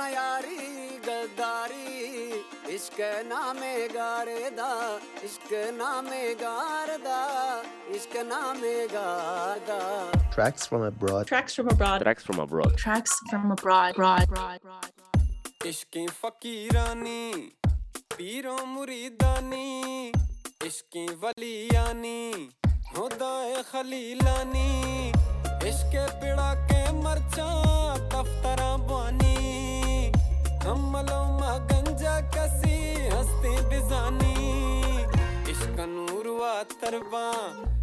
نیاری گداری عشق نام گاردا عشق نام گاردا عشق نام گاردا Tracks from abroad. Tracks from abroad. Tracks from abroad. Tracks from abroad. عشق فقیرانی پیرو مریدانی عشق ولیانی خدا خلیلانی عشق پیڑا کے مرچاں دفتراں بانی۔ کملوں گنجا کسی ہستی بزانی عشق نور و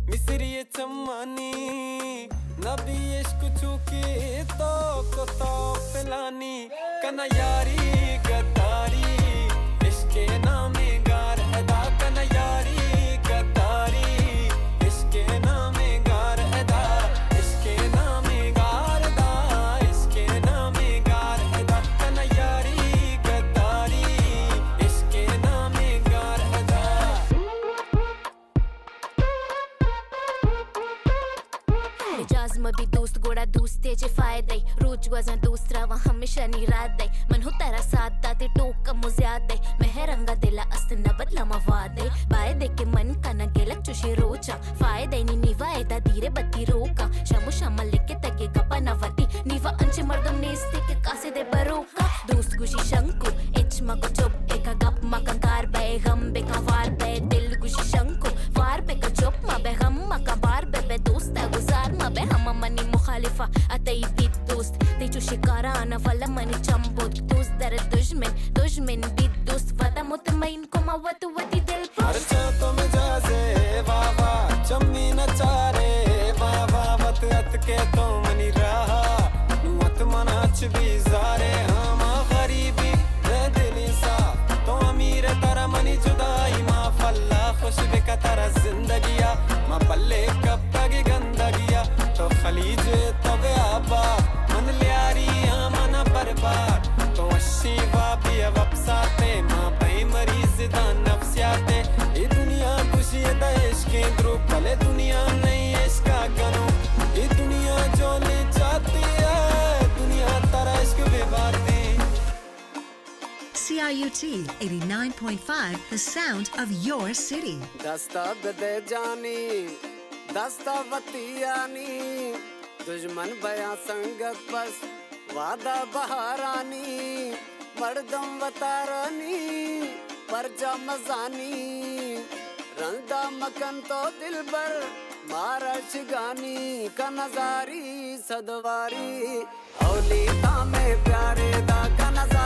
مصری چمانی نبی عشق چوکی تو پلانی کنا یاری رستے فائدے روج وزن دوسرا، وہاں ہمیشہ نی رات دے من ہو تیرا ساتھ داتے ٹوک کم مزیاد دے مہرنگا دلا است نہ بدلا مواد دے بائے دے کے من کا نہ گلک چوشی روچا۔ فائدے نی نیوائے دا دیرے بتی روکا۔ شمو شمل मुखालिफा अतई भी दोस्त ते चुशिकारा आना वाला मन चंबो दोस्त दर दुश्मन दुश्मन KIUT 89.5, the sound of your city. مردم وطارانی پرجا مزانی رندا مکن تو دل بر مارا شگانی کا نظاری صدواری اولی میں پیارے دا کا نظاری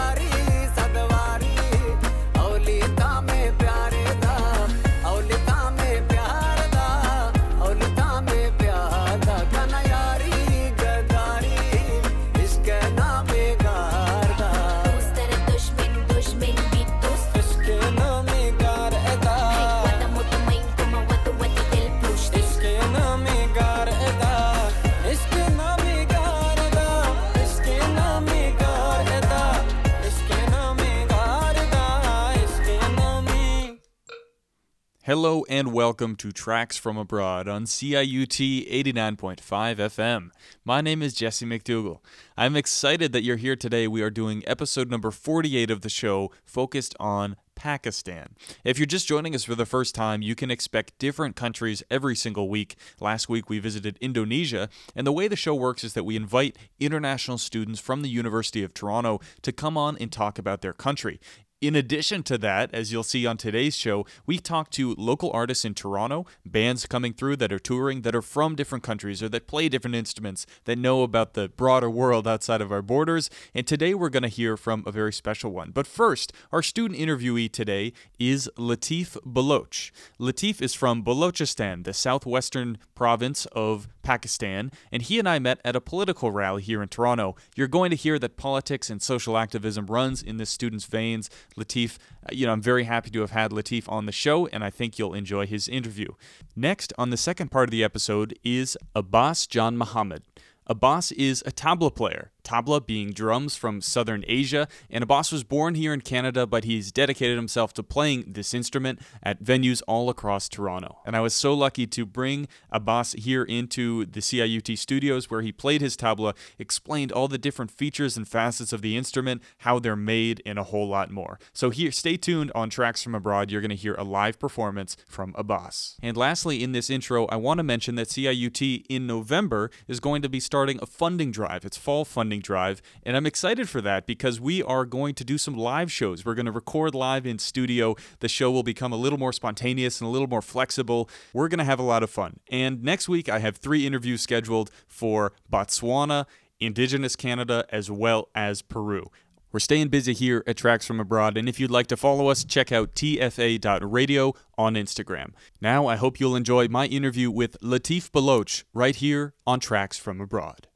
Hello and welcome to Tracks from Abroad on CIUT 89.5 FM. My name is Jesse McDougall. I'm excited that you're here today. We are doing episode number 48 of the show focused on Pakistan. If you're just joining us for the first time, you can expect different countries every single week. Last week we visited Indonesia, and the way the show works is that we invite international students from the University of Toronto to come on and talk about their country. In addition to that, as you'll see on today's show, we talk to local artists in Toronto, bands coming through that are touring that are from different countries or that play different instruments that know about the broader world outside of our borders. And today we're going to hear from a very special one. But first, our student interviewee today is Lateef Baloch. Lateef is from Balochistan, the southwestern province of Pakistan, and he and I met at a political rally here in Toronto. You're going to hear that politics and social activism runs in this student's veins. Lateef, uh, you know, I'm very happy to have had Lateef on the show, and I think you'll enjoy his interview. Next, on the second part of the episode, is Abbas Janmohammad. Abbas is a tabla player, tabla being drums from southern Asia. And Abbas was born here in Canada, but he's dedicated himself to playing this instrument at venues all across Toronto. And I was so lucky to bring Abbas here into the CIUT studios where he played his tabla, explained all the different features and facets of the instrument, how they're made, and a whole lot more. So here, stay tuned on Tracks from Abroad. You're going to hear a live performance from Abbas. And lastly, in this intro, I want to mention that CIUT in November is going to be starting a funding drive. It's fall funding drive, and I'm excited for that because we are going to do some live shows. We're going to record live in studio. The show will become a little more spontaneous and a little more flexible. We're going to have a lot of fun. And next week, I have three interviews scheduled for Botswana, Indigenous Canada, as well as Peru. We're staying busy here at Tracks from Abroad, and if you'd like to follow us, check out tfa.radio on Instagram. Now, I hope you'll enjoy my interview with Lateef Baloch right here on Tracks from Abroad.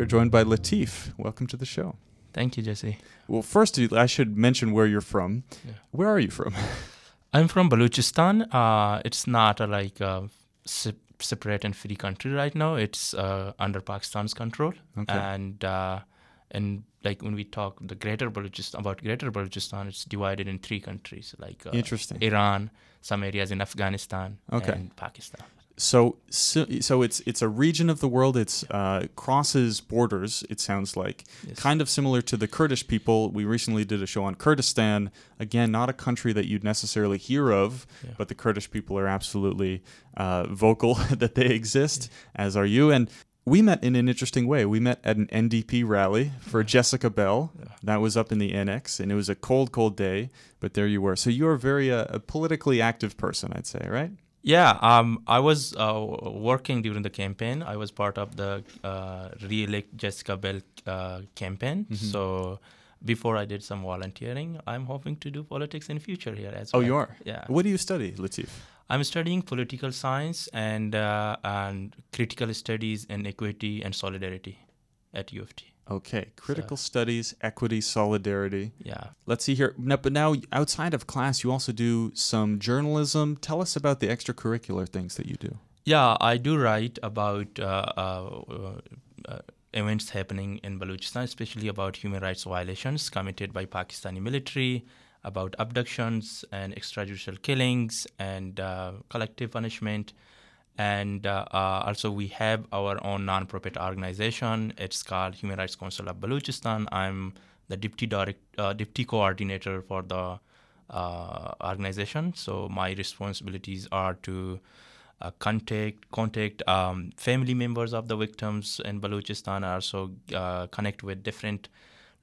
We are joined by Lateef. Welcome to the show. Thank you, Jesse. Well, first, I should mention where you're from. Yeah. Where are you from? I'm from Balochistan. Uh, it's not a, like a se- separate and free country right now. It's uh, under Pakistan's control. Okay. And uh, and like when we talk the Greater Balochistan about Greater Balochistan, it's divided in three countries, like uh, Interesting. Iran, some areas in Afghanistan, Okay. and Pakistan. So, so, so it's it's a region of the world. It's uh, crosses borders. It sounds like Yes. kind of similar to the Kurdish people. We recently did a show on Kurdistan. Again, not a country that you'd necessarily hear of, Yeah. but the Kurdish people are absolutely uh, vocal that they exist, as are you. And we met in an interesting way. We met at an NDP rally for Jessica Bell. That was up in the annex, and it was a cold, cold day. But there you were. So you're a very uh, a politically active person, I'd say, right? Yeah, um, I was uh, working during the campaign. I was part of the uh, re-elect Jessica Bell uh, campaign. Mm-hmm. So before I did some volunteering, I'm hoping to do politics in future here as Oh, well. Oh, you are. Yeah, What do you study, Lateef? I'm studying political science and uh, and critical studies in equity and solidarity at U of T. Okay, critical studies, equity, solidarity. Yeah. Let's see here. Now, but now, outside of class, you also do some journalism. Tell us about the extracurricular things that you do. Yeah, I do write about uh, uh, uh, events happening in Balochistan, especially about human rights violations committed by Pakistani military, about abductions and extrajudicial killings and uh, collective punishment. And uh, uh, also, we have our own non-profit organization. It's called Human Rights Council of Balochistan. I'm the deputy direct, uh, deputy coordinator for the uh, organization. So my responsibilities are to uh, contact contact um, family members of the victims in Balochistan. Also uh, connect with different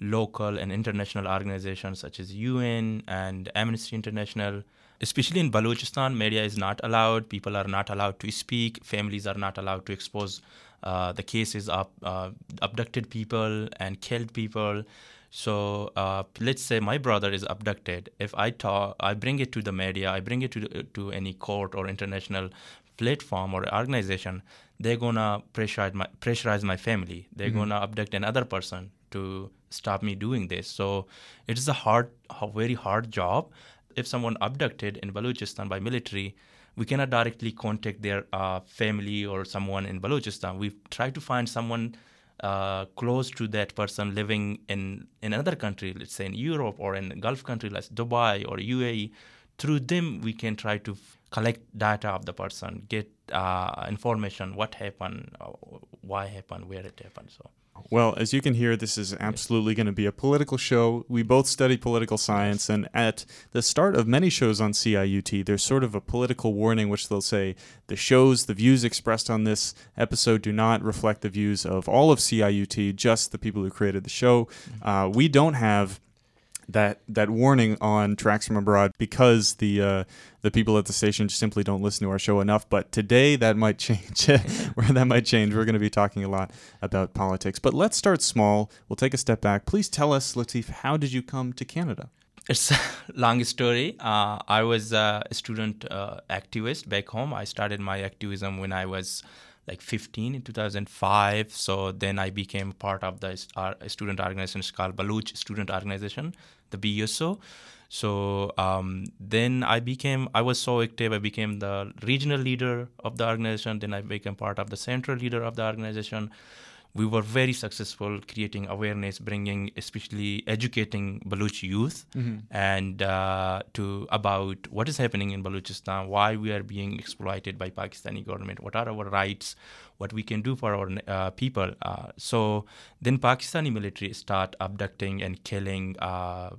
local and international organizations such as UN and Amnesty International. Especially in Balochistan, media is not allowed. People are not allowed to speak. Families are not allowed to expose uh, the cases of uh, abducted people and killed people. So uh, let's say my brother is abducted. If I talk, I bring it to the media, I bring it to to any court or international platform or organization. They're gonna pressurize my pressurize my family. They're gonna abduct another person to stop me doing this. So it is a hard, a very hard job. If someone abducted in Balochistan by military, we cannot directly contact their uh, family or someone in Balochistan. We try to find someone uh, close to that person living in, in another country, let's say in Europe or in Gulf country like Dubai or UAE. Through them, we can try to collect data of the person, get uh, information, what happened, uh, why happened, where it happened. So. Well, as you can hear, this is absolutely going to be a political show. We both study political science, and at the start of many shows on CIUT, there's sort of a political warning which they'll say the shows, the views expressed on this episode do not reflect the views of all of CIUT, just the people who created the show. Uh, we don't have that that warning on tracks from abroad because the uh, the people at the station simply don't listen to our show enough. But today that might change. That might change. We're going to be talking a lot about politics. But let's start small. We'll take a step back. Please tell us, Lateef, how did you come to Canada? It's a long story. Uh, I was a student uh, activist back home. I started my activism when I was like 15 in 2005. So then I became part of the uh, student organization called Baluch Student Organization, the BSO. So um, then I became, I was so active, I became the regional leader of the organization. Then I became part of the central leader of the organization we were very successful creating awareness, bringing, especially educating Baluch youth Mm-hmm. and uh, to about what is happening in Balochistan, why we are being exploited by Pakistani government, what are our rights, what we can do for our uh, people. Uh, so then Pakistani military start abducting and killing, uh,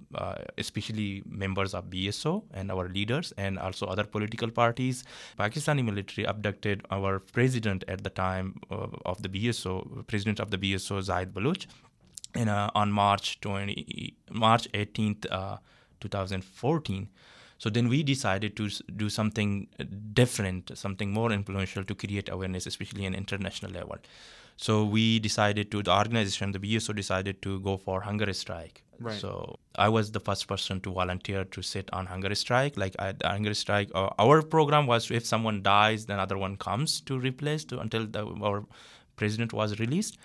especially members of BSO and our leaders, and also other political parties. Pakistani military abducted our president at the time of the BSO, president of the BSO, Zahid Baluch, in, on March 20, March 18th, uh, 2014. So then we decided to do something different, something more influential to create awareness, especially on international level. So we decided to, the organization, the BSO decided to go for hunger strike. Right. So I was the first person to volunteer to sit on hunger strike. Like I, the hunger strike, uh, our program was if someone dies, then other one comes to replace to until the, our president was released.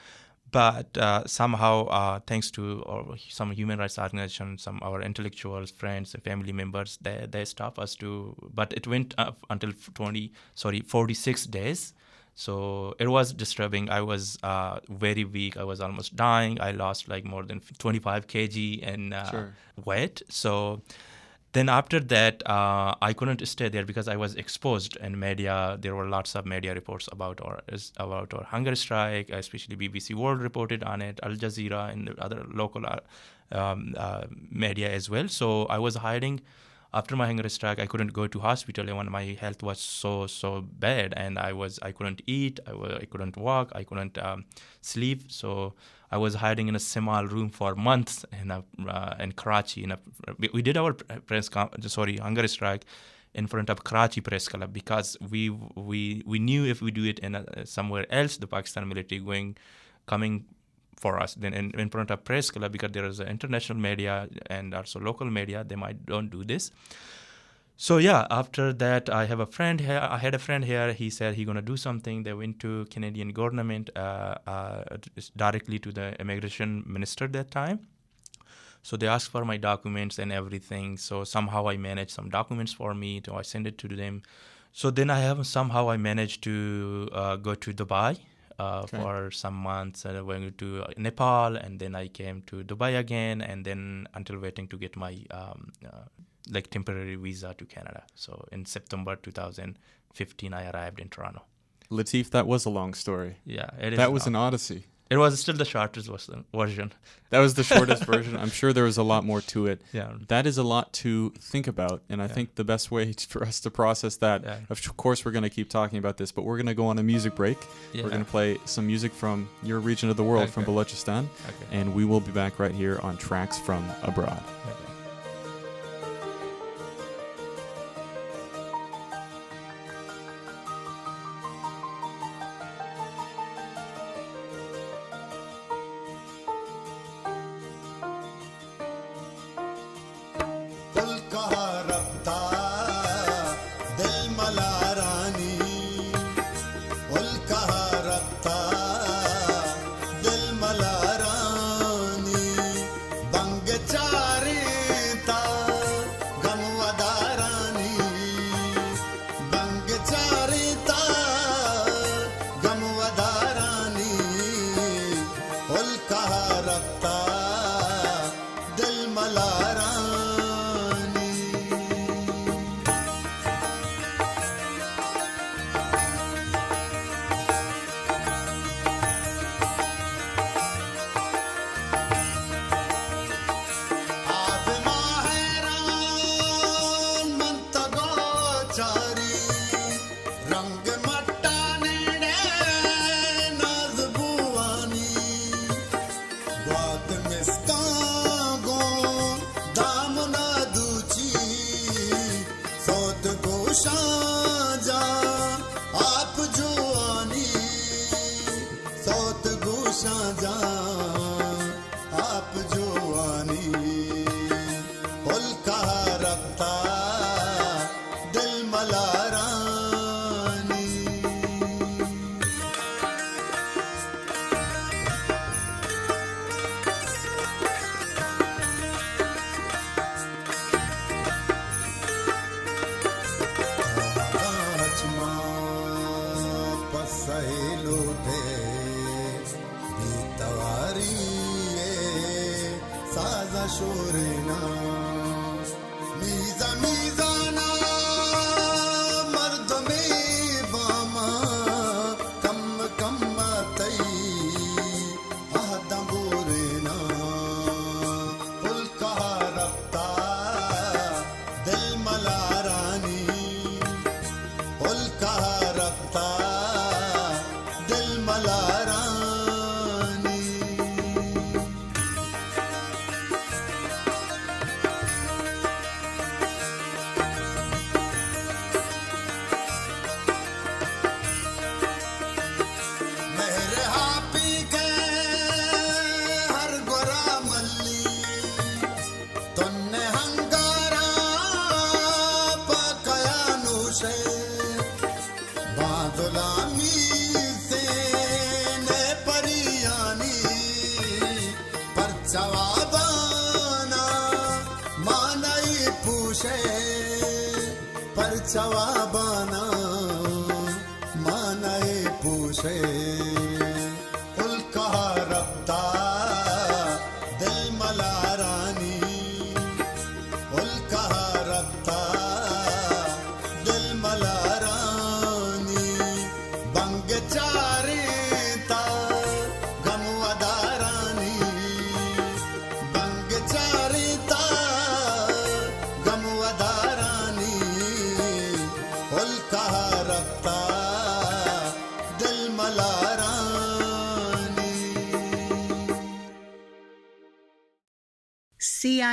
But uh, somehow, uh, thanks to our, some human rights organizations, some our intellectuals, friends, family members, they they stopped us to. But it went up until 20, sorry, 46 days. So it was disturbing. I was uh, very weak. I was almost dying. I lost like more than 25 kg in uh, Sure. weight. So then after that, uh, I couldn't stay there because I was exposed in media. There were lots of media reports about our about our hunger strike, especially BBC World reported on it, Al Jazeera, and other local uh, um, uh, media as well. So I was hiding. After my hunger strike, I couldn't go to hospital, and when my health was so so bad, and I was I couldn't eat, I wa- I couldn't walk, I couldn't um, sleep. So I was hiding in a small room for months in a, uh, in Karachi. In a, we, did our press com- sorry hunger strike in front of Karachi Press Club because we we we knew if we do it in a, somewhere else, the Pakistan military going coming for us. Then in, in front of Press Club because there is international media and also local media, they might don't do this. So yeah, after that, I have a friend here. I had a friend here. He said he gonna do something. They went to Canadian government uh, uh, directly to the immigration minister that time. So they asked for my documents and everything. So somehow I managed some documents for me. So I send it to them. So then I have somehow I managed to uh, go to Dubai uh, for some months. I went to Nepal and then I came to Dubai again and then until waiting to get my um, uh, like temporary visa to Canada. So in September 2015, I arrived in Toronto. Lateef, that was a long story. Yeah, it is That was long. an odyssey. It was still the shortest version. That was the shortest version. I'm sure there was a lot more to it. Yeah. That is a lot to think about, and I think the best way for us to process that, Yeah. of course, we're going to keep talking about this, but we're going to go on a music break. Yeah. We're going to play some music from your region of the world, from Okay. Balochistan, Okay. and we will be back right here on Tracks from Abroad. दिल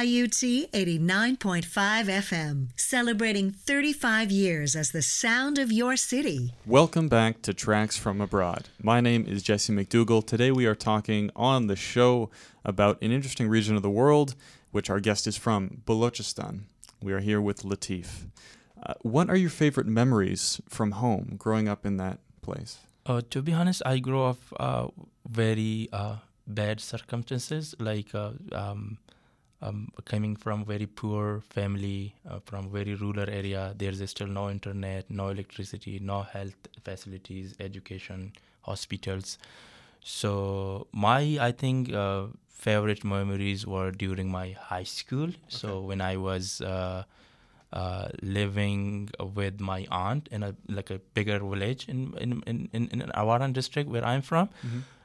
CIUT 89.5 FM, celebrating 35 years as the sound of your city. Welcome back to Tracks from Abroad. My name is Jesse McDougall. Today we are talking on the show about an interesting region of the world, which our guest is from, Balochistan. We are here with Lateef. Uh, what are your favorite memories from home, growing up in that place? Uh, to be honest, I grew up uh, very uh, bad circumstances, like uh, um, um, coming from very poor family, uh, from very rural area. There's still no internet, no electricity, no health facilities, education, hospitals. So my, I think, uh, favorite memories were during my high school. So when I was uh, uh, living with my aunt in a like a bigger village in in in in, in Awaran district where I'm from.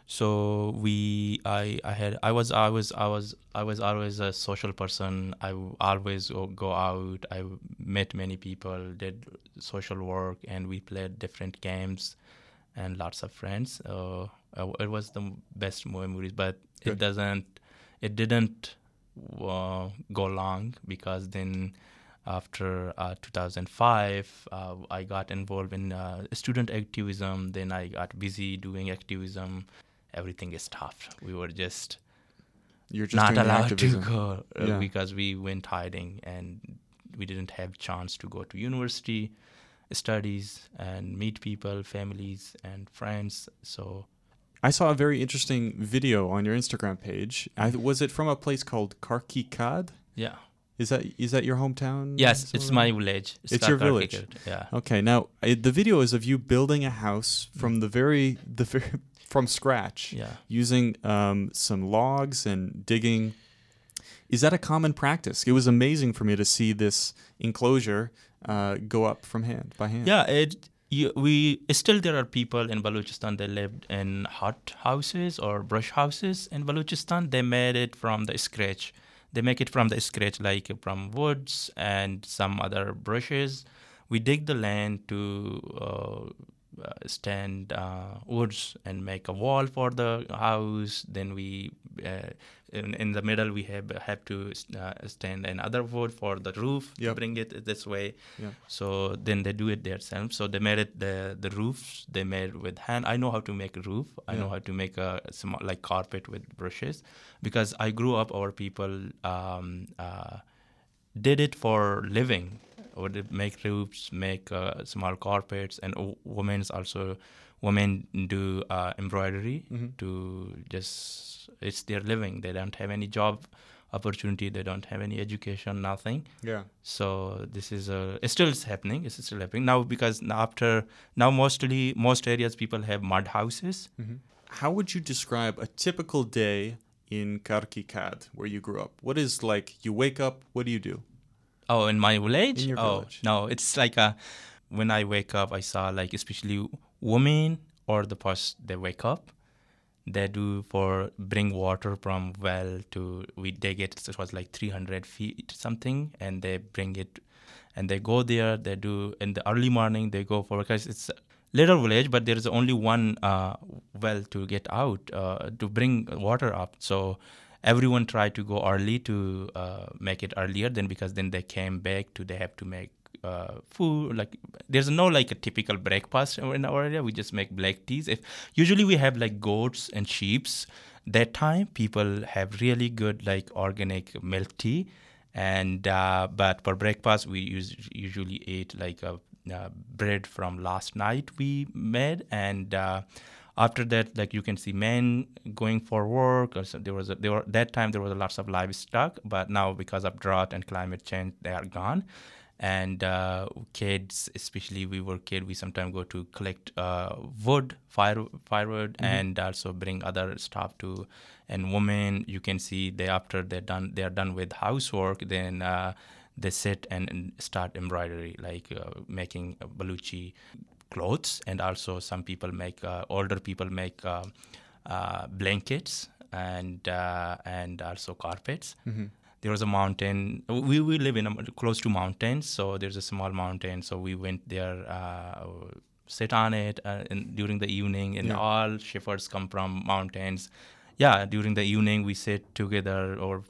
So we, I, I had, I was, I was, I was, I was always a social person. i always go, go out. i met many people, did social work, and we played different games, and lots of friends. Uh, uh, it was the best memories, but Good. it doesn't, it didn't uh, go long because then after uh, 2005 uh, i got involved in uh, student activism then i got busy doing activism everything is stopped we were just You're just not allowed to go uh, Yeah. because we went hiding and we didn't have chance to go to university studies and meet people families and friends so I saw a very interesting video on your Instagram page. I, was it from a place called Karkikad? yeah Is that is that your hometown? yes it's my village It's your village. Yeah Okay, now it, the video is of you building a house from the very the very from scratch, Yeah. using um, some logs and digging. Is that a common practice? It was amazing for me to see this enclosure uh, go up from hand by hand. Yeah, it. You, we still there are people in Balochistan that lived in hut houses or brush houses in Balochistan. They made it from the scratch. They make it from the scratch, like from woods and some other brushes. We dig the land to uh, uh, stand uh, woods and make a wall for the house. Then we, uh, in, in the middle, we have have to uh, stand another wood for the roof. Yep. Bring it this way. So then they do it themselves. So they made it the the roofs. They made with hand. I know how to make a roof. I know how to make a small like carpet with brushes, because I grew up. Our people um, uh, did it for living. Or they make roofs, make uh, small carpets, and women's also. Women do uh, embroidery to just it's their living. They don't have any job opportunity. They don't have any education. Nothing. Yeah. So this is a it still is happening. It's still happening now because after now mostly most areas people have mud houses. How would you describe a typical day in Karkikad, where you grew up? What is like you wake up, what do you do? Oh, in my village? In your oh, village. no, it's like a, when I wake up, I saw like especially women or the person they wake up, they do for bring water from well to we they get it was like 300 feet something and they bring it and they go there they do in the early morning they go for because it's a little village but there is only one uh, well to get out uh, to bring water up so everyone tried to go early to uh, make it earlier then because then they came back to they have to make uh, food like there's no like a typical breakfast in our area. We just make black teas. If usually we have like goats and sheeps. That time people have really good like organic milk tea. And uh, but for breakfast we use, usually eat like a uh, bread from last night we made. And uh, after that like you can see men going for work or so there was a, there were that time there was lots of livestock but now because of drought and climate change they are gone. And uh, kids especially we were kid we sometimes go to collect uh, wood fire firewood and also bring other stuff to and women you can see they after they're done they are done with housework then uh, they sit and, and start embroidery like uh, making baluchi clothes and also some people make uh, older people make uh, uh, blankets and uh, and also carpets. There was a mountain we, we live in a, close to mountains so there's a small mountain so we went there uh, sit on it uh, in, during the evening and Yeah. all shepherds come from mountains. Yeah during the evening we sit together or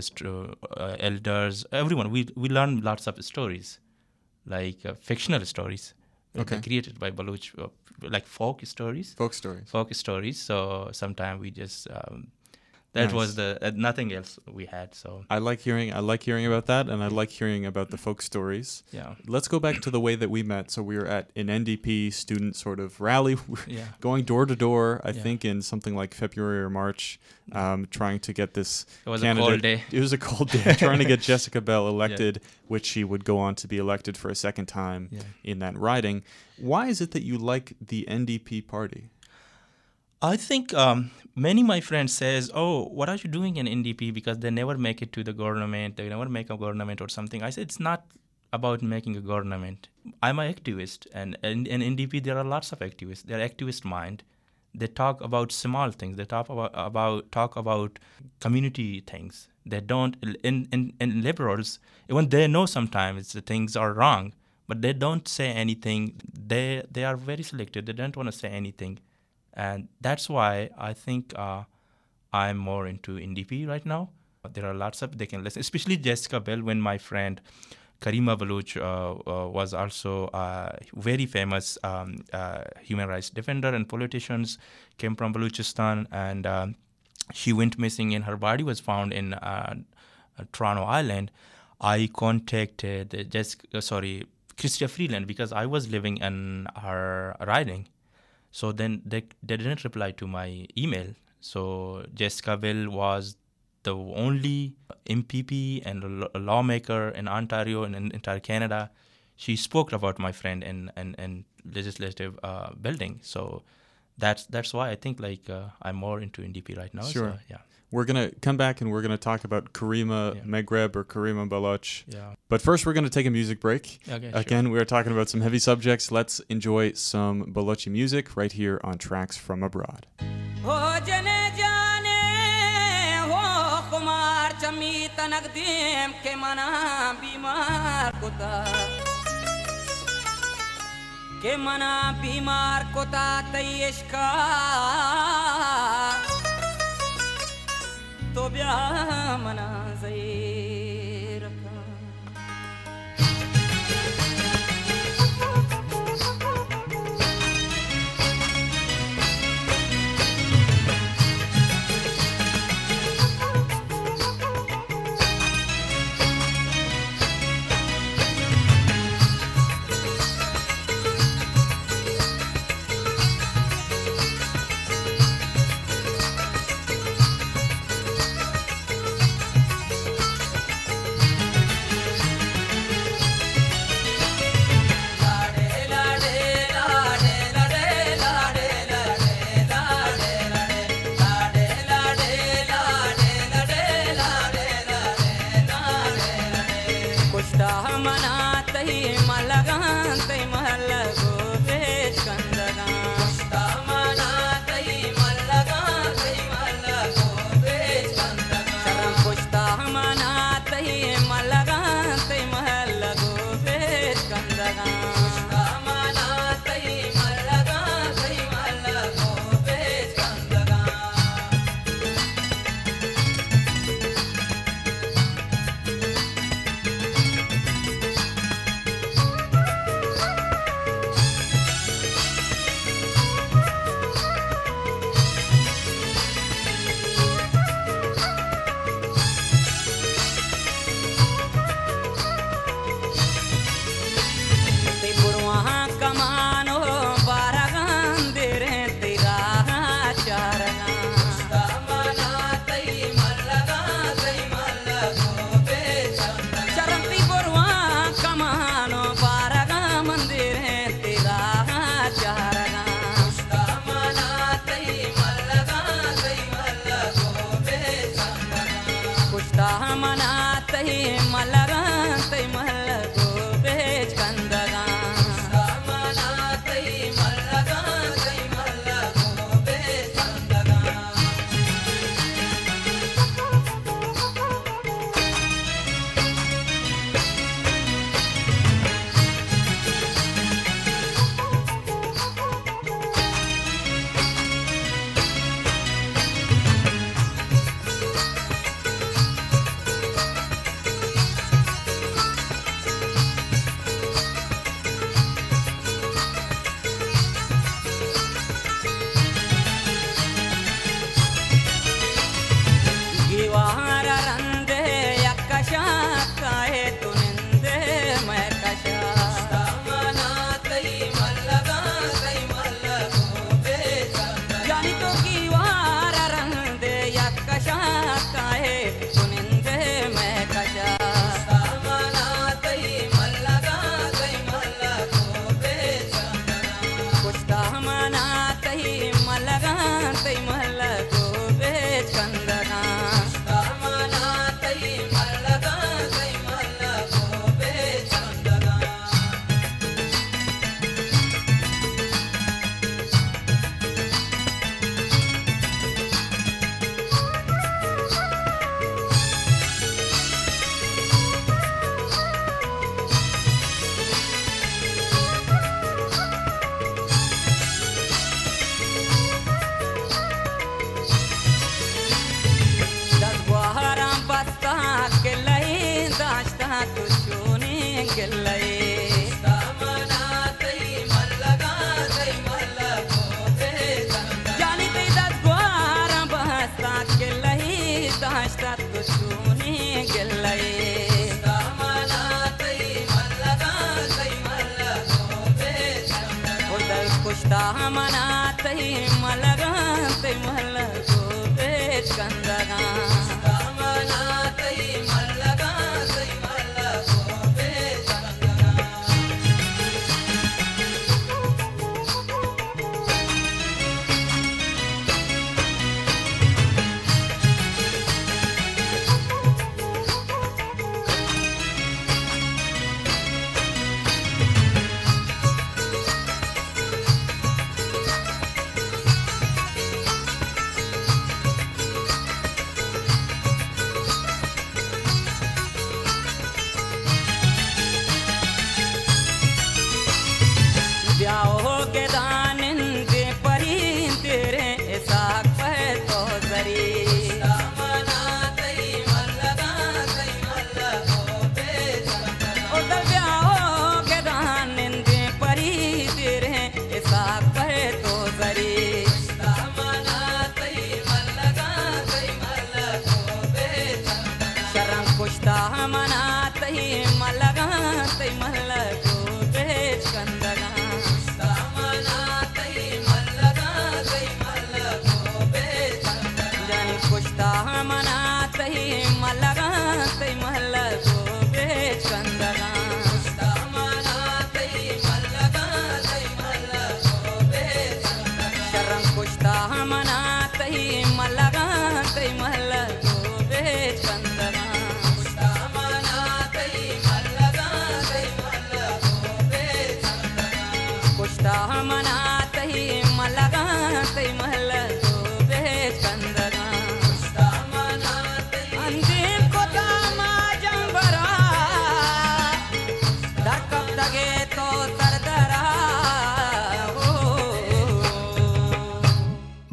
as to, uh, elders everyone we we learn lots of stories like uh, fictional stories Okay. created by Baluch uh, like folk stories Folk stories. folk stories so sometimes we just um, that was the uh, nothing else we had so I like hearing I like hearing about that and I like hearing about the folk stories. yeah Let's go back to the way that we met. So we were at an NDP student sort of rally, Yeah. going door to door. I Yeah. think in something like February or March, um, trying to get this. It was a cold day. It was a cold day. trying to get Jessica Bell elected, which she would go on to be elected for a second time Yeah. in that riding. Why is it that you like the NDP party? I think um, many my friends says, "Oh, what are you doing in NDP?" Because they never make it to the government. They never make a government or something. I said it's not about making a government. I'm an activist, and in, in NDP there are lots of activists. They're activist mind. They talk about small things. They talk about, about talk about community things. They don't in, in in liberals even they know sometimes the things are wrong, but they don't say anything. They they are very selective. They don't want to say anything and that's why I think uh, I'm more into NDP right now. There are lots of they can listen, especially Jessica Bell. When my friend Karima Baluch uh, uh, was also uh, very famous um, uh, human rights defender and politicians came from Balochistan, and um, she went missing, and her body was found in uh, Toronto Island. I contacted Jessica, sorry, Chrystia Freeland because I was living in her riding. So then they, they didn't reply to my email. So Jessica Bell was the only MPP and a lawmaker in Ontario and in entire Canada. She spoke about my friend in in, in legislative uh, building. So that's that's why I think like uh, I'm more into NDP right now. Sure. So, yeah. We're going to come back and we're going to talk about Karima yeah. Mehrab or Karima Baloch. Yeah. But first, we're going to take a music break. Okay, Again, sure. we are talking about some heavy subjects. Let's enjoy some Balochi music right here on Tracks from Abroad. तो ब्या मना जय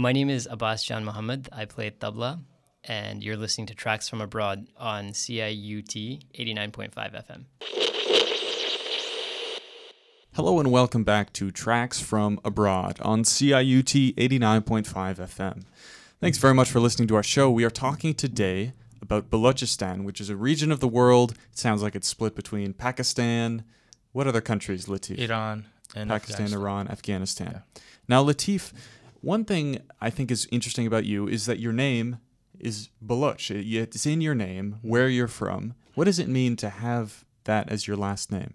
My name is Abbas Janmohammad. I play tabla, and you're listening to Tracks from Abroad on CIUT 89.5 FM. Hello and welcome back to Tracks from Abroad on CIUT 89.5 FM. Thanks very much for listening to our show. We are talking today about Balochistan, which is a region of the world. It sounds like it's split between Pakistan. What other countries, Lateef? Iran and Pakistan, Afghanistan. Iran, Afghanistan. Now, Lateef, one thing I think is interesting about you is that your name is Baloch. It's in your name, where you're from. What does it mean to have that as your last name?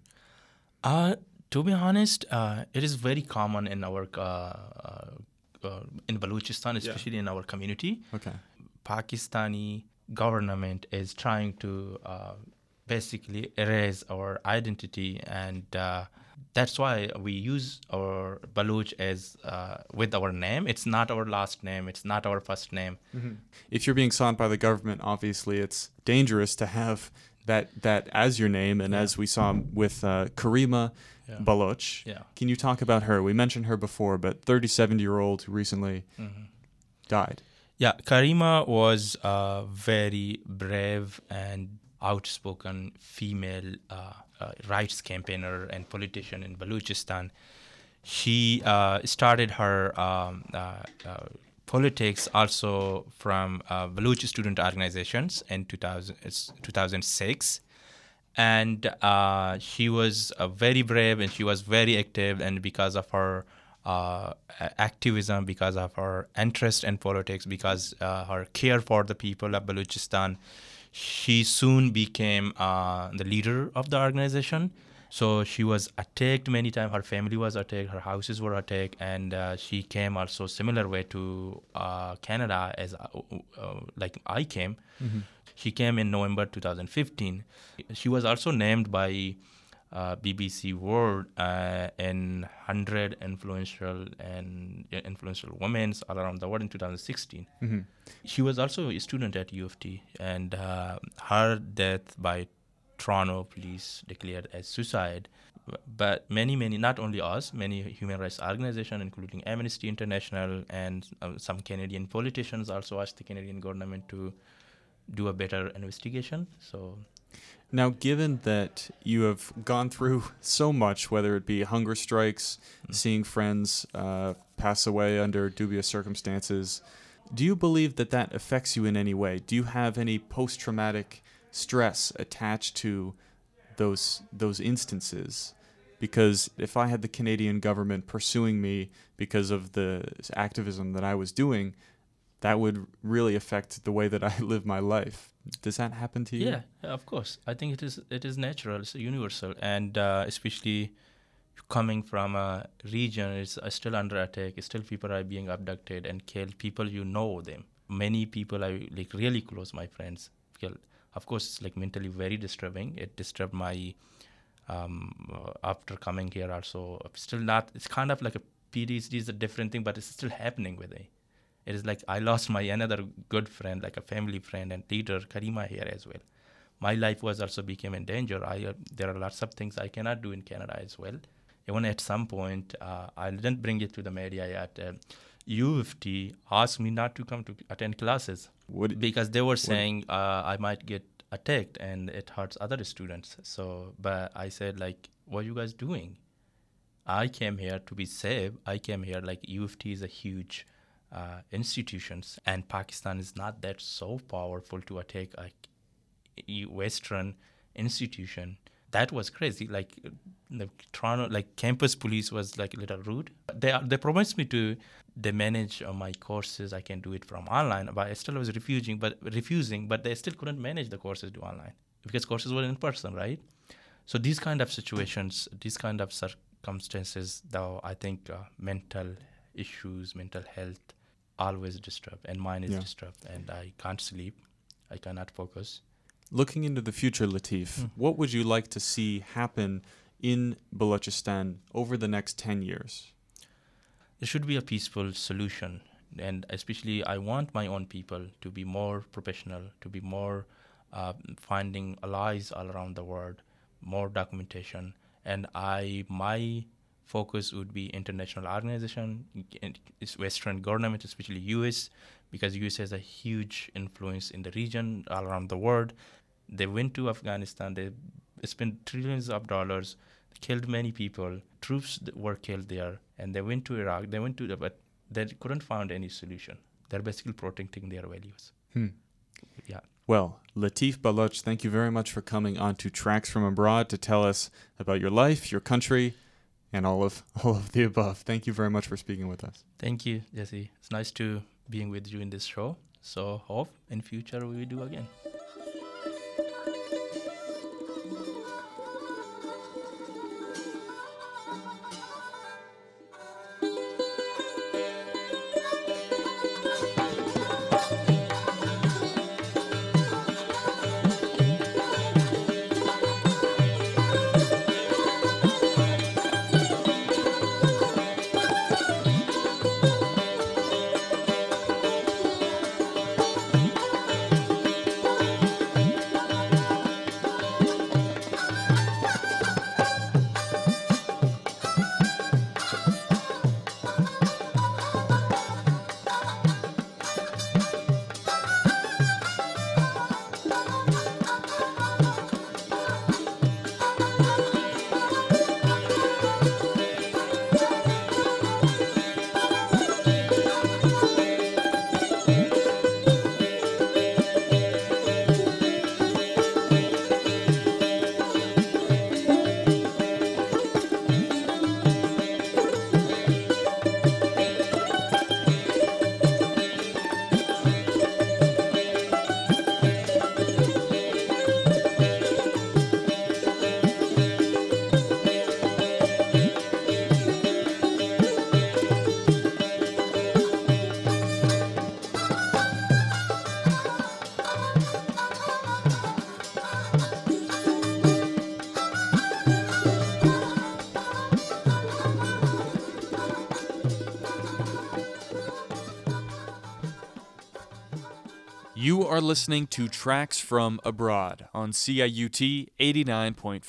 Uh, to be honest, uh, it is very common in our uh, uh, uh, in Balochistan, especially in our community. Okay. Pakistani government is trying to uh, basically erase our identity, and uh, that's why we use our Baloch as uh, with our name. It's not our last name. It's not our first name. If you're being sought by the government, obviously it's dangerous to have that that as your name. And as we saw with uh, Karima Yeah. Baloch, Yeah. can you talk about her? We mentioned her before, but 37 year old who recently Mm-hmm. died. Yeah, Karima was a very brave and outspoken female uh, uh, rights campaigner and politician in Balochistan. She uh, started her um, politics also from uh, Baloch student organizations in 2000, 2006 and uh, she was uh, very brave and she was very active and because of her uh, activism because of her interest in politics because her care for the people of balochistan she soon became uh, the leader of the organization. So she was attacked many times. Her family was attacked. Her houses were attacked. And uh, she came also similar way to uh, canada as uh, uh, like i came. She came in November 2015. She was also named by uh, BBC World uh, in 100 influential and influential women all around the world in 2016. She was also a student at U of T, and uh, her death by Toronto police declared as suicide. But many, many, not only us, many human rights organizations, including Amnesty International and uh, some Canadian politicians, also asked the Canadian government to do a better investigation. So Now, given that you have gone through so much, whether it be hunger strikes, seeing friends uh, pass away under dubious circumstances, do you believe that that affects you in any way? Do you have any post traumatic stress attached to those those instances? Because if I had the Canadian government pursuing me because of the activism that I was doing, that would really affect the way that I live my life. Does that happen to you? yeah, of course, I think it is it is natural, it's universal, and uh, especially coming from a region, it's uh, still under attack. Still, people are being abducted and killed. People you know them. Many people are like really close, my friends. Killed. Of course, it's like mentally very disturbing. It disturbed my um, uh, after coming here also. Still not. It's kind of like a PTSD is a different thing, but it's still happening with me. It is like I lost my another good friend, like a family friend and leader, Karima here as well. My life was also became in danger. I uh, there are lots of things I cannot do in Canada as well. Even at some point, uh, I didn't bring it to the media yet. Uh, U of T asked me not to come to attend classes What, because they were saying uh, I might get attacked and it hurts other students. So, but I said like, what are you guys doing? I came here to be safe. I came here like U of T is a huge uh, institutions, and Pakistan is not that so powerful to attack a Western institution. That was crazy. Like the Toronto, like campus police was like a little rude. They they promised me to they manage uh, my courses. I can do it from online, but I still was refusing. But refusing, but they still couldn't manage the courses to online because courses were in person, right? So these kind of situations, these kind of circumstances, though, I think uh, mental issues, mental health, always disturbed, and mine is Yeah. disturbed, and I can't sleep, I cannot focus. Looking into the future, Lateef, what would you like to see happen in Balochistan over the next 10 years? There should be a peaceful solution, and especially I want my own people to be more professional, to be more uh, finding allies all around the world, more documentation, and I my focus would be international organization, Western government, especially U.S., because U.S. has a huge influence in the region all around the world. They went to Afghanistan. They spent trillions of dollars, killed many people. Troops were killed there, and they went to Iraq. They went to the, but they couldn't find any solution. They're basically protecting their values. Hmm. Yeah. Well, Lateef Baloch, thank you very much for coming on to Tracks from Abroad to tell us about your life, your country, and all of all of the above. Thank you very much for speaking with us. Thank you, Jesse. It's nice to being with you in this show. So hope in future we will do again. Are listening to Tracks from Abroad on CIUT 89.5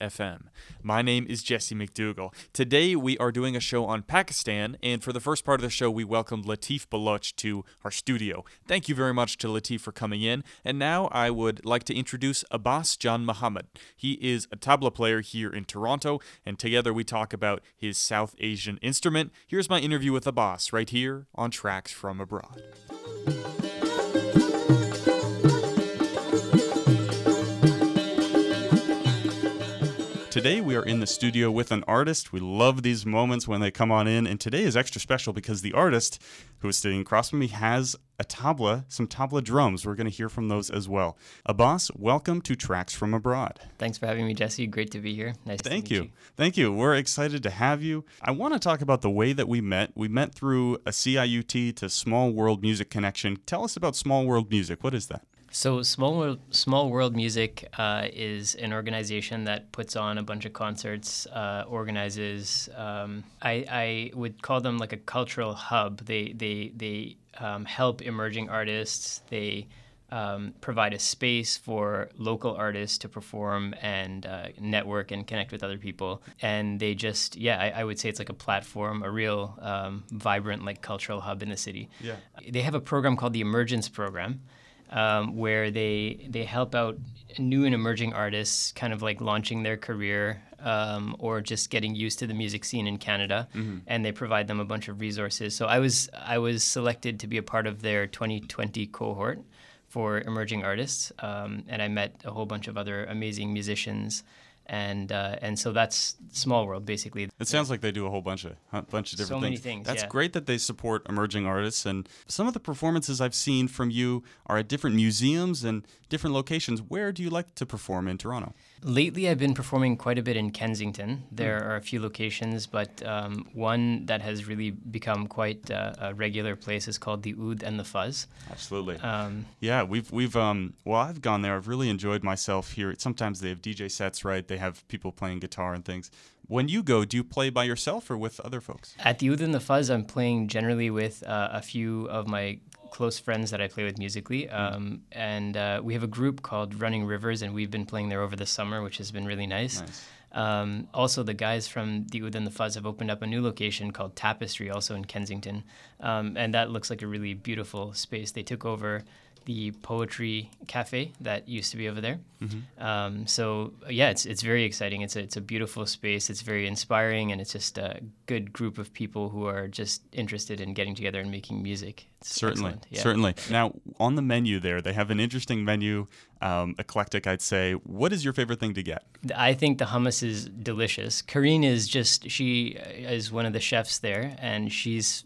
FM. My name is Jesse McDougall. Today we are doing a show on Pakistan, and for the first part of the show, we welcomed Lateef Baloch to our studio. Thank you very much to Lateef for coming in. And now I would like to introduce Abbas Janmohammad. He is a tabla player here in Toronto, and together we talk about his South Asian instrument. Here's my interview with Abbas right here on Tracks from Abroad. Today we are in the studio with an artist. We love these moments when they come on in, and today is extra special because the artist who is sitting across from me has a tabla, some tabla drums. We're going to hear from those as well. Abbas, welcome to Tracks from Abroad. Thanks for having me, Jesse. Great to be here. Nice Thank you. you. Thank you. We're excited to have you. I want to talk about the way that we met. We met through a CIUT to Small World Music Connection. Tell us about Small World Music. What is that? So, Small World, Small World Music uh, is an organization that puts on a bunch of concerts, uh, organizes. Um, I, I would call them like a cultural hub. They they they um, help emerging artists. They um, provide a space for local artists to perform and uh, network and connect with other people. And they just, yeah, I, I would say it's like a platform, a real um, vibrant like cultural hub in the city. Yeah. They have a program called the Emergence Program um, where they they help out new and emerging artists, kind of like launching their career um, or just getting used to the music scene in Canada, Mhm. and they provide them a bunch of resources. So I was I was selected to be a part of their 2020 cohort for emerging artists, um, and I met a whole bunch of other amazing musicians. And uh, and so that's Small World basically. It sounds like they do a whole bunch of a bunch of So different many things. things, That's yeah. great that they support emerging artists and some of the performances I've seen from you are at different museums and different locations. Where do you like to perform in Toronto? Lately, I've been performing quite a bit in Kensington. There are a few locations, but um, one that has really become quite uh, a regular place is called the Oud and the Fuzz. Absolutely. Um, Yeah, we've we've um well I've gone there. I've really enjoyed myself here. Sometimes they have DJ sets, right? They have people playing guitar and things. When you go, do you play by yourself or with other folks? At the Oud and the Fuzz, I'm playing generally with uh, a few of my close friends that I play with musically. Um, and uh, we have a group called Running Rivers, and we've been playing there over the summer, which has been really nice. Um, also, the guys from the and the Fuzz have opened up a new location called Tapestry, also in Kensington. Um, and that looks like a really beautiful space. They took over the poetry cafe that used to be over there. Mhm. Um, so yeah, it's it's very exciting. It's a, it's a beautiful space. It's very inspiring, and it's just a good group of people who are just interested in getting together and making music. It's Certainly. Yeah. certainly. Now, on the menu there, they have an interesting menu, um, eclectic, I'd say. What is your favorite thing to get? I think the hummus is delicious. Karine is just she is one of the chefs there, and she's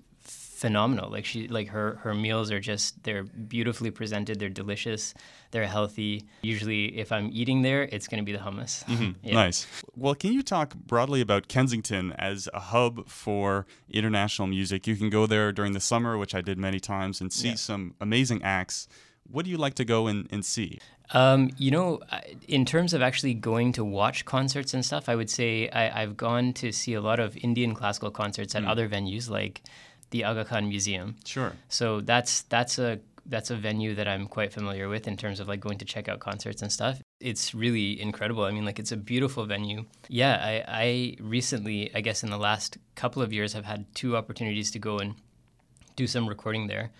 phenomenal. Like she like her her meals are just they're beautifully presented. They're delicious. They're healthy. Usually, if I'm eating there, it's going to be the hummus. Mhm, Yeah. Nice. Well, can you talk broadly about Kensington as a hub for international music? You can go there during the summer, which I did many times, and see Yeah. some amazing acts. What do you like to go and, and see? Um, you know, in terms of actually going to watch concerts and stuff, I would say I, I've gone to see a lot of Indian classical concerts at Mm. other venues like the Aga Khan Museum. Sure. So that's that's a that's a venue that I'm quite familiar with in terms of like going to check out concerts and stuff. It's really incredible. I mean, like it's a beautiful venue. Yeah, I, I recently, I guess in the last couple of years, have had two opportunities to go and do some recording there.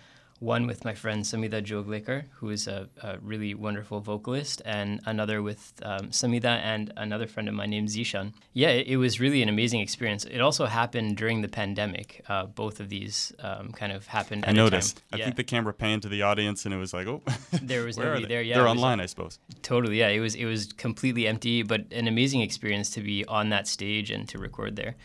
One with my friend Samida Joglekar, who is a, a really wonderful vocalist, and another with um, Samida and another friend of mine named Zishan. Yeah, it, it was really an amazing experience. It also happened during the pandemic. Uh, both of these um, kind of happened. I noticed. I Yeah. think the camera panned to the audience, and it was like, oh, there was nobody there. Yeah, They're it was- online, I suppose. Totally, yeah. It was it was completely empty, but an amazing experience to be on that stage and to record there.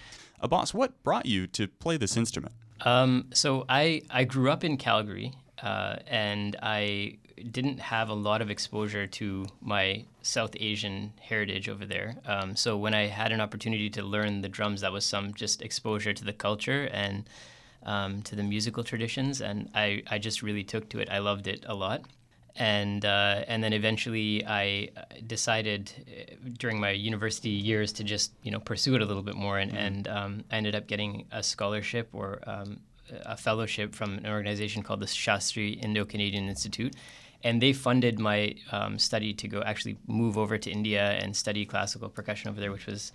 Abbas, what brought you to play this instrument? Um, so I I grew up in Calgary, uh, and I didn't have a lot of exposure to my South Asian heritage over there. Um, so when I had an opportunity to learn the drums, that was some just exposure to the culture and um, to the musical traditions, and I I just really took to it. I loved it a lot. And uh, and then eventually I uh, decided uh, during my university years to just you know pursue it a little bit more and, and um, I ended up getting a scholarship or um, a fellowship from an organization called the Shastri Indo-Canadian Institute, and they funded my um, study to go actually move over to India and study classical percussion over there, which was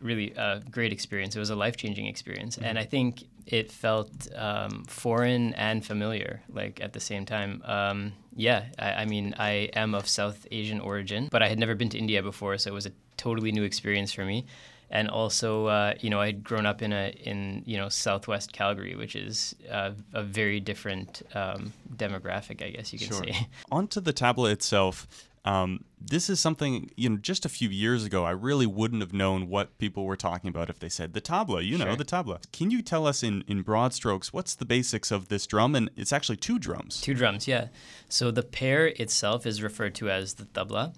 really a great experience. It was a life changing experience, and I think it felt um, foreign and familiar, like at the same time. Um, yeah, I, I mean, I am of South Asian origin, but I had never been to India before, so it was a totally new experience for me. And also, uh, you know, I had grown up in a in you know Southwest Calgary, which is uh, a very different um, demographic, I guess you can Sure. say. Onto the tabla itself. Um, this is something you know. Just a few years ago, I really wouldn't have known what people were talking about if they said the tabla. You know, Sure. the tabla. Can you tell us in in broad strokes what's the basics of this drum? And it's actually two drums. Two drums, yeah. So the pair itself is referred to as the tabla.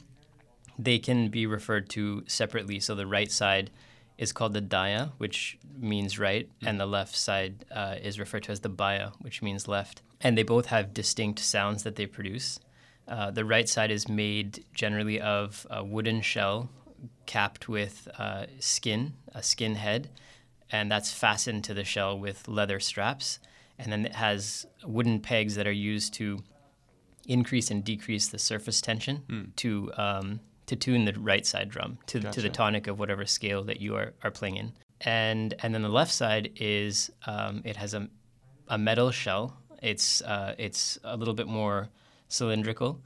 They can be referred to separately. So the right side is called the daya, which means right, and the left side uh, is referred to as the baya, which means left. And they both have distinct sounds that they produce. Uh, the right side is made generally of a wooden shell capped with uh, skin, a skin head, and that's fastened to the shell with leather straps. And then it has wooden pegs that are used to increase and decrease the surface tension Hmm. to um, to tune the right side drum to, to the tonic of whatever scale that you are, are playing in. And and then the left side is um, it has a, a metal shell. It's uh, it's a little bit more cylindrical,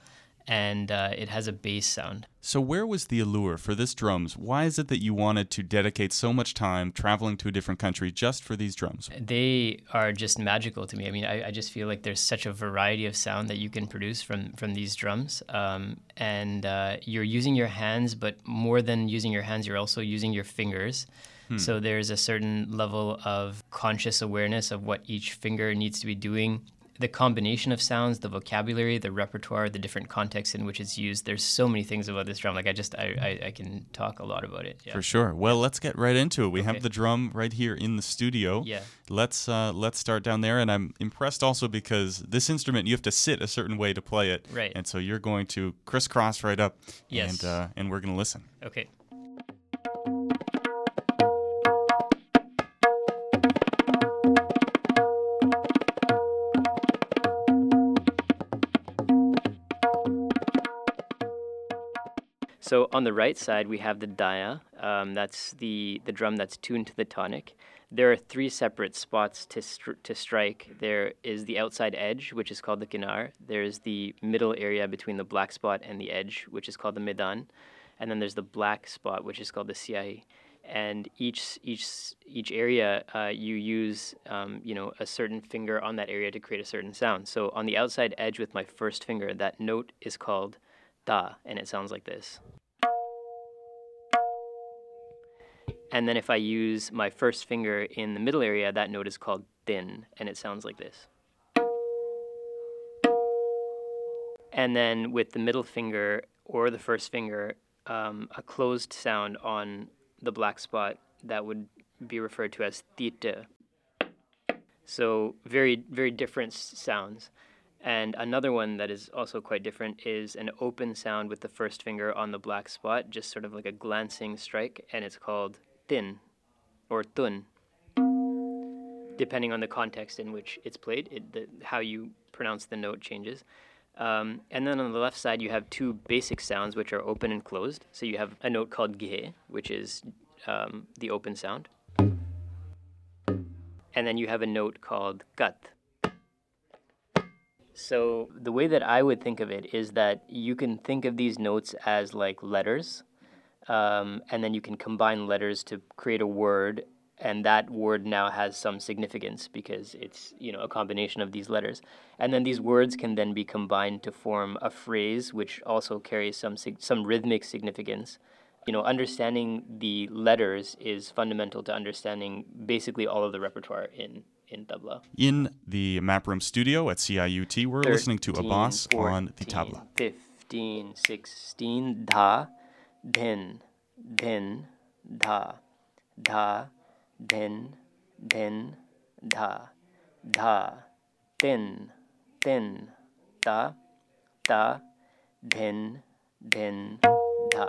and uh, it has a bass sound. So where was the allure for this drums? Why is it that you wanted to dedicate so much time traveling to a different country just for these drums? they are just magical to me. I mean, I, I just feel like there's such a variety of sound that you can produce from from these drums, um, and uh, you're using your hands, but more than using your hands, you're also using your fingers. Hmm. So there's a certain level of conscious awareness of what each finger needs to be doing. The combination of sounds, the vocabulary, the repertoire, the different contexts in which it's used. There's so many things about this drum. Like I just, I, I, I can talk a lot about it. Yeah. For sure. Well, let's get right into it. We Okay. have the drum right here in the studio. Yeah. Let's uh, let's start down there, and I'm impressed also because this instrument you have to sit a certain way to play it. Right. And so you're going to crisscross right up. Yes. And uh, and we're going to listen. Okay. So on the right side, we have the daya. Um, that's the, the drum that's tuned to the tonic. There are three separate spots to, to strike. There is the outside edge, which is called the kinar. There's the middle area between the black spot and the edge, which is called the midan. And then there's the black spot, which is called the siahi. And each each each area, uh, you use um, you know a certain finger on that area to create a certain sound. So on the outside edge with my first finger, that note is called da, and it sounds like this. And then if I use my first finger in the middle area, that note is called din, and it sounds like this. And then with the middle finger or the first finger, um, a closed sound on the black spot that would be referred to as tita. So very, very different sounds. And another one that is also quite different is an open sound with the first finger on the black spot, just sort of like a glancing strike, and it's called tin or tun. Depending on the context in which it's played, it, the, how you pronounce the note changes. Um, and then on the left side, you have two basic sounds which are open and closed. So you have a note called ge, which is um, the open sound. And then you have a note called gat. So the way that I would think of it is that you can think of these notes as like letters, um, and then you can combine letters to create a word and that word now has some significance because it's you know a combination of these letters. And then these words can then be combined to form a phrase which also carries some some rhythmic significance. You know understanding the letters is fundamental to understanding basically all of the repertoire in in tabla In the Map Room studio at CIUT, we're listening to 13, Abbas on the 14, tabla. 15 16 dha dhin dhin dha dha dhin dhin dha dha tin tin da da dhin dhin dha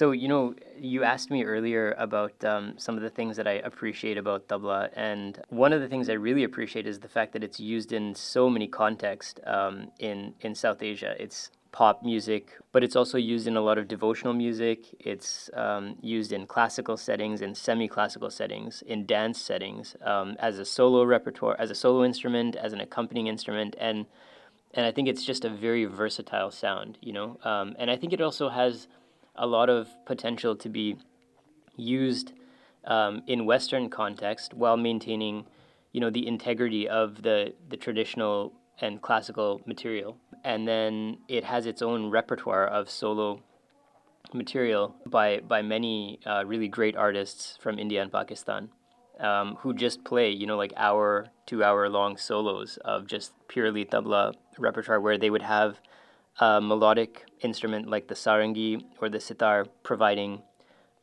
so you know, you asked me earlier about um, some of the things that I appreciate about tabla, and one of the things I really appreciate is the fact that it's used in so many contexts um, in in South Asia. It's pop music, but it's also used in a lot of devotional music. It's um, used in classical settings, in semi-classical settings, in dance settings, um, as a solo repertoire, as a solo instrument, as an accompanying instrument, and and I think it's just a very versatile sound, you know. Um, and I think it also has a lot of potential to be used um, in Western context while maintaining, you know, the integrity of the the traditional and classical material. And then it has its own repertoire of solo material by by many uh, really great artists from India and Pakistan. Um, who just play, you know, like hour, two hour long solos of just purely tabla repertoire where they would have a melodic instrument like the sarangi or the sitar providing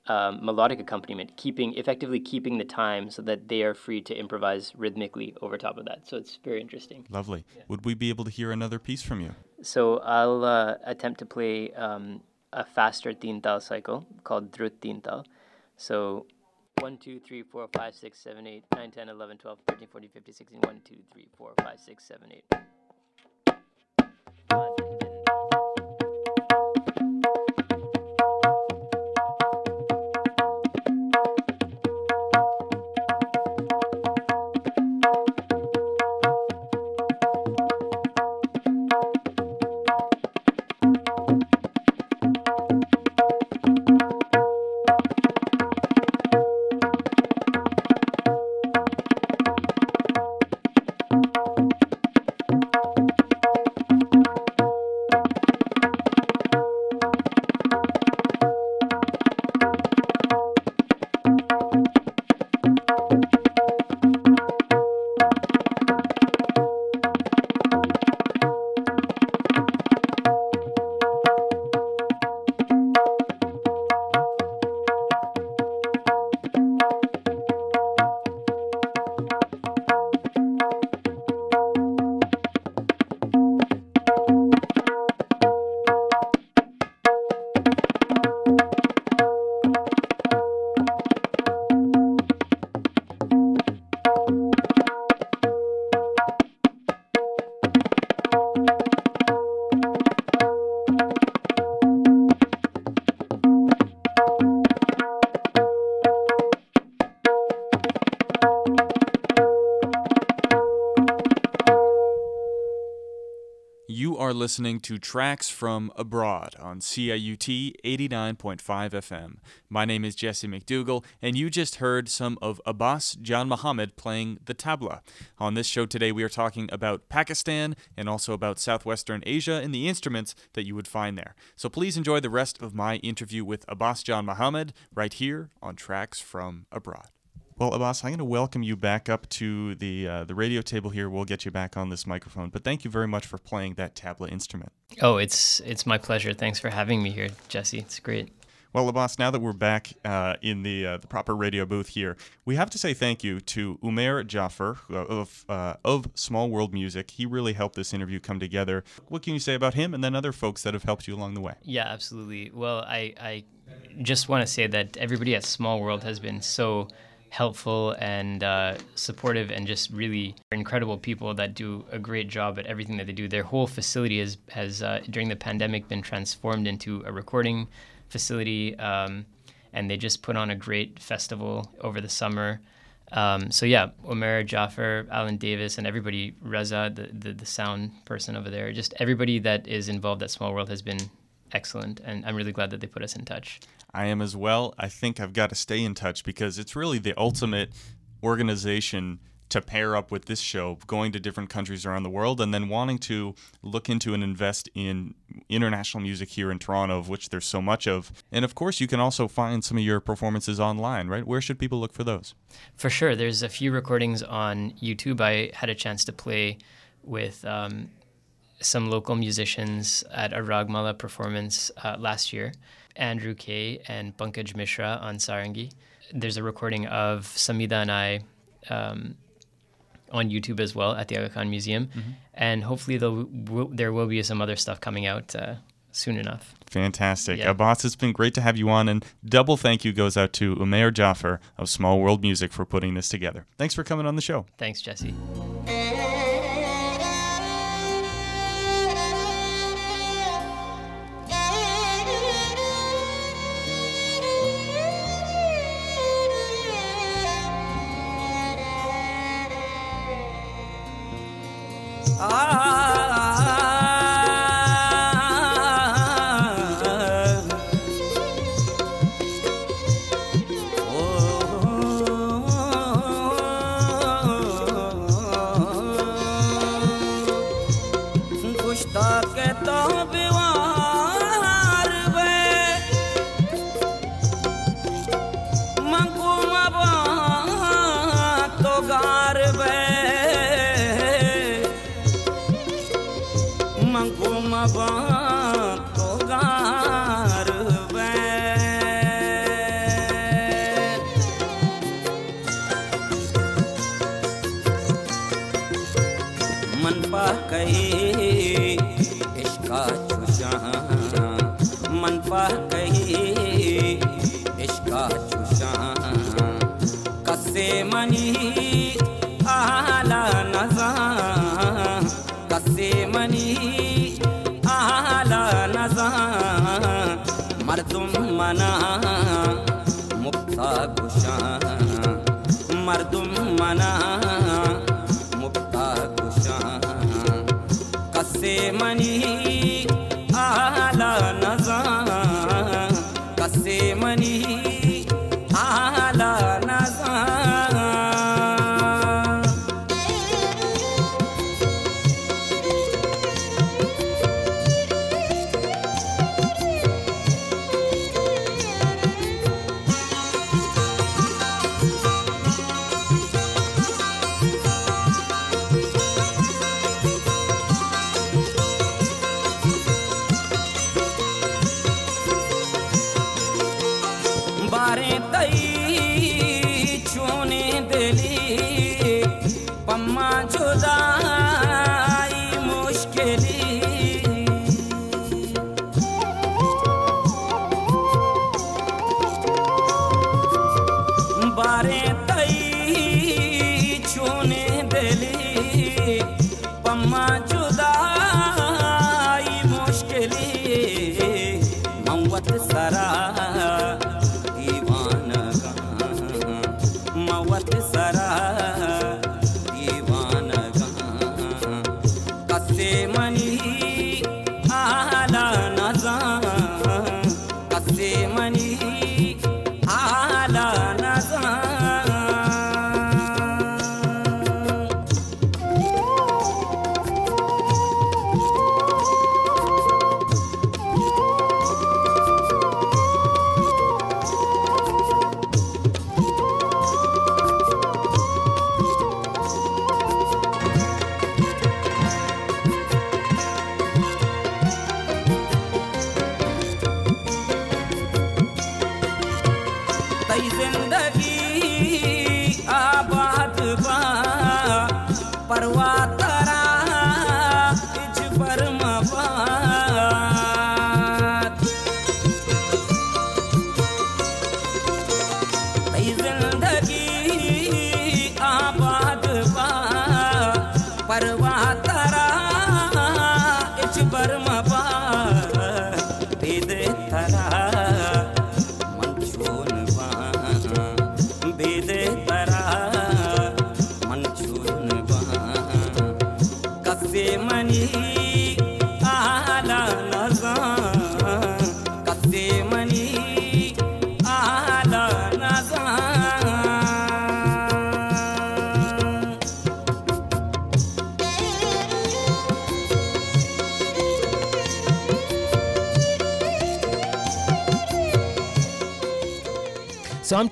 um, melodic accompaniment, keeping effectively keeping the time so that they are free to improvise rhythmically over top of that. So it's very interesting. Lovely. Would we be able to hear another piece from you? So I'll uh, attempt to play um, a faster tintal cycle called Drut tintal. So 1, 2, 3, 4, 5, 6, 7, 8, 9, 10, 11, 12, 13, 14, 15, 16, 1, 2, 3, 4, 5, 6, 7, 8. Listening to Tracks from Abroad on CIUT 89.5 FM. My name is Jesse McDougall, and you just heard some of Abbas Janmohammad playing the tabla. On this show today, we are talking about Pakistan and also about Southwestern Asia and the instruments that you would find there. So please enjoy the rest of my interview with Abbas Janmohammad right here on Tracks from Abroad. Well, Abbas, I'm going to welcome you back up to the uh, the radio table here. We'll get you back on this microphone. But thank you very much for playing that tabla instrument. Oh, it's it's my pleasure. Thanks for having me here, Jesse. It's great. Well, Abbas, now that we're back uh, in the uh, the proper radio booth here, we have to say thank you to Umair Jaffar of uh, of Small World Music. He really helped this interview come together. What can you say about him and then other folks that have helped you along the way? Yeah, absolutely. Well, I I just want to say that everybody at Small World has been so helpful and uh, supportive and just really incredible people that do a great job at everything that they do. Their whole facility has, has uh, during the pandemic, been transformed into a recording facility, um, and they just put on a great festival over the summer. Um, so yeah, Umair Jaffar, Alan Davis, and everybody, Reza, the, the, the sound person over there, just everybody that is involved at Small World has been excellent, and I'm really glad that they put us in touch. I am as well. I think I've got to stay in touch because it's really the ultimate organization to pair up with this show, going to different countries around the world, and then wanting to look into and invest in international music here in Toronto, of which there's so much of. And of course, you can also find some of your performances online, right? Where should people look for those? For sure. There's a few recordings on YouTube. I had a chance to play with um, some local musicians at a Ragmala performance uh, last year. Andrew Kay and Pankaj Mishra on Sarangi. There's a recording of Samida and I um, on YouTube as well at the Aga Khan Museum, mm-hmm. and hopefully w- there will be some other stuff coming out uh, soon enough. Fantastic. Yeah. Abbas, it's been great to have you on, and double thank you goes out to Umair Jaffar of Small World Music for putting this together. Thanks for coming on the show. Thanks, Jesse. Money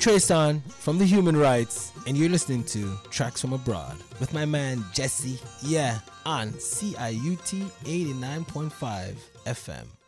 Trayson from the Human Rights, and you're listening to Tracks from Abroad with my man Jesse, yeah, on CIUT 89.5 FM.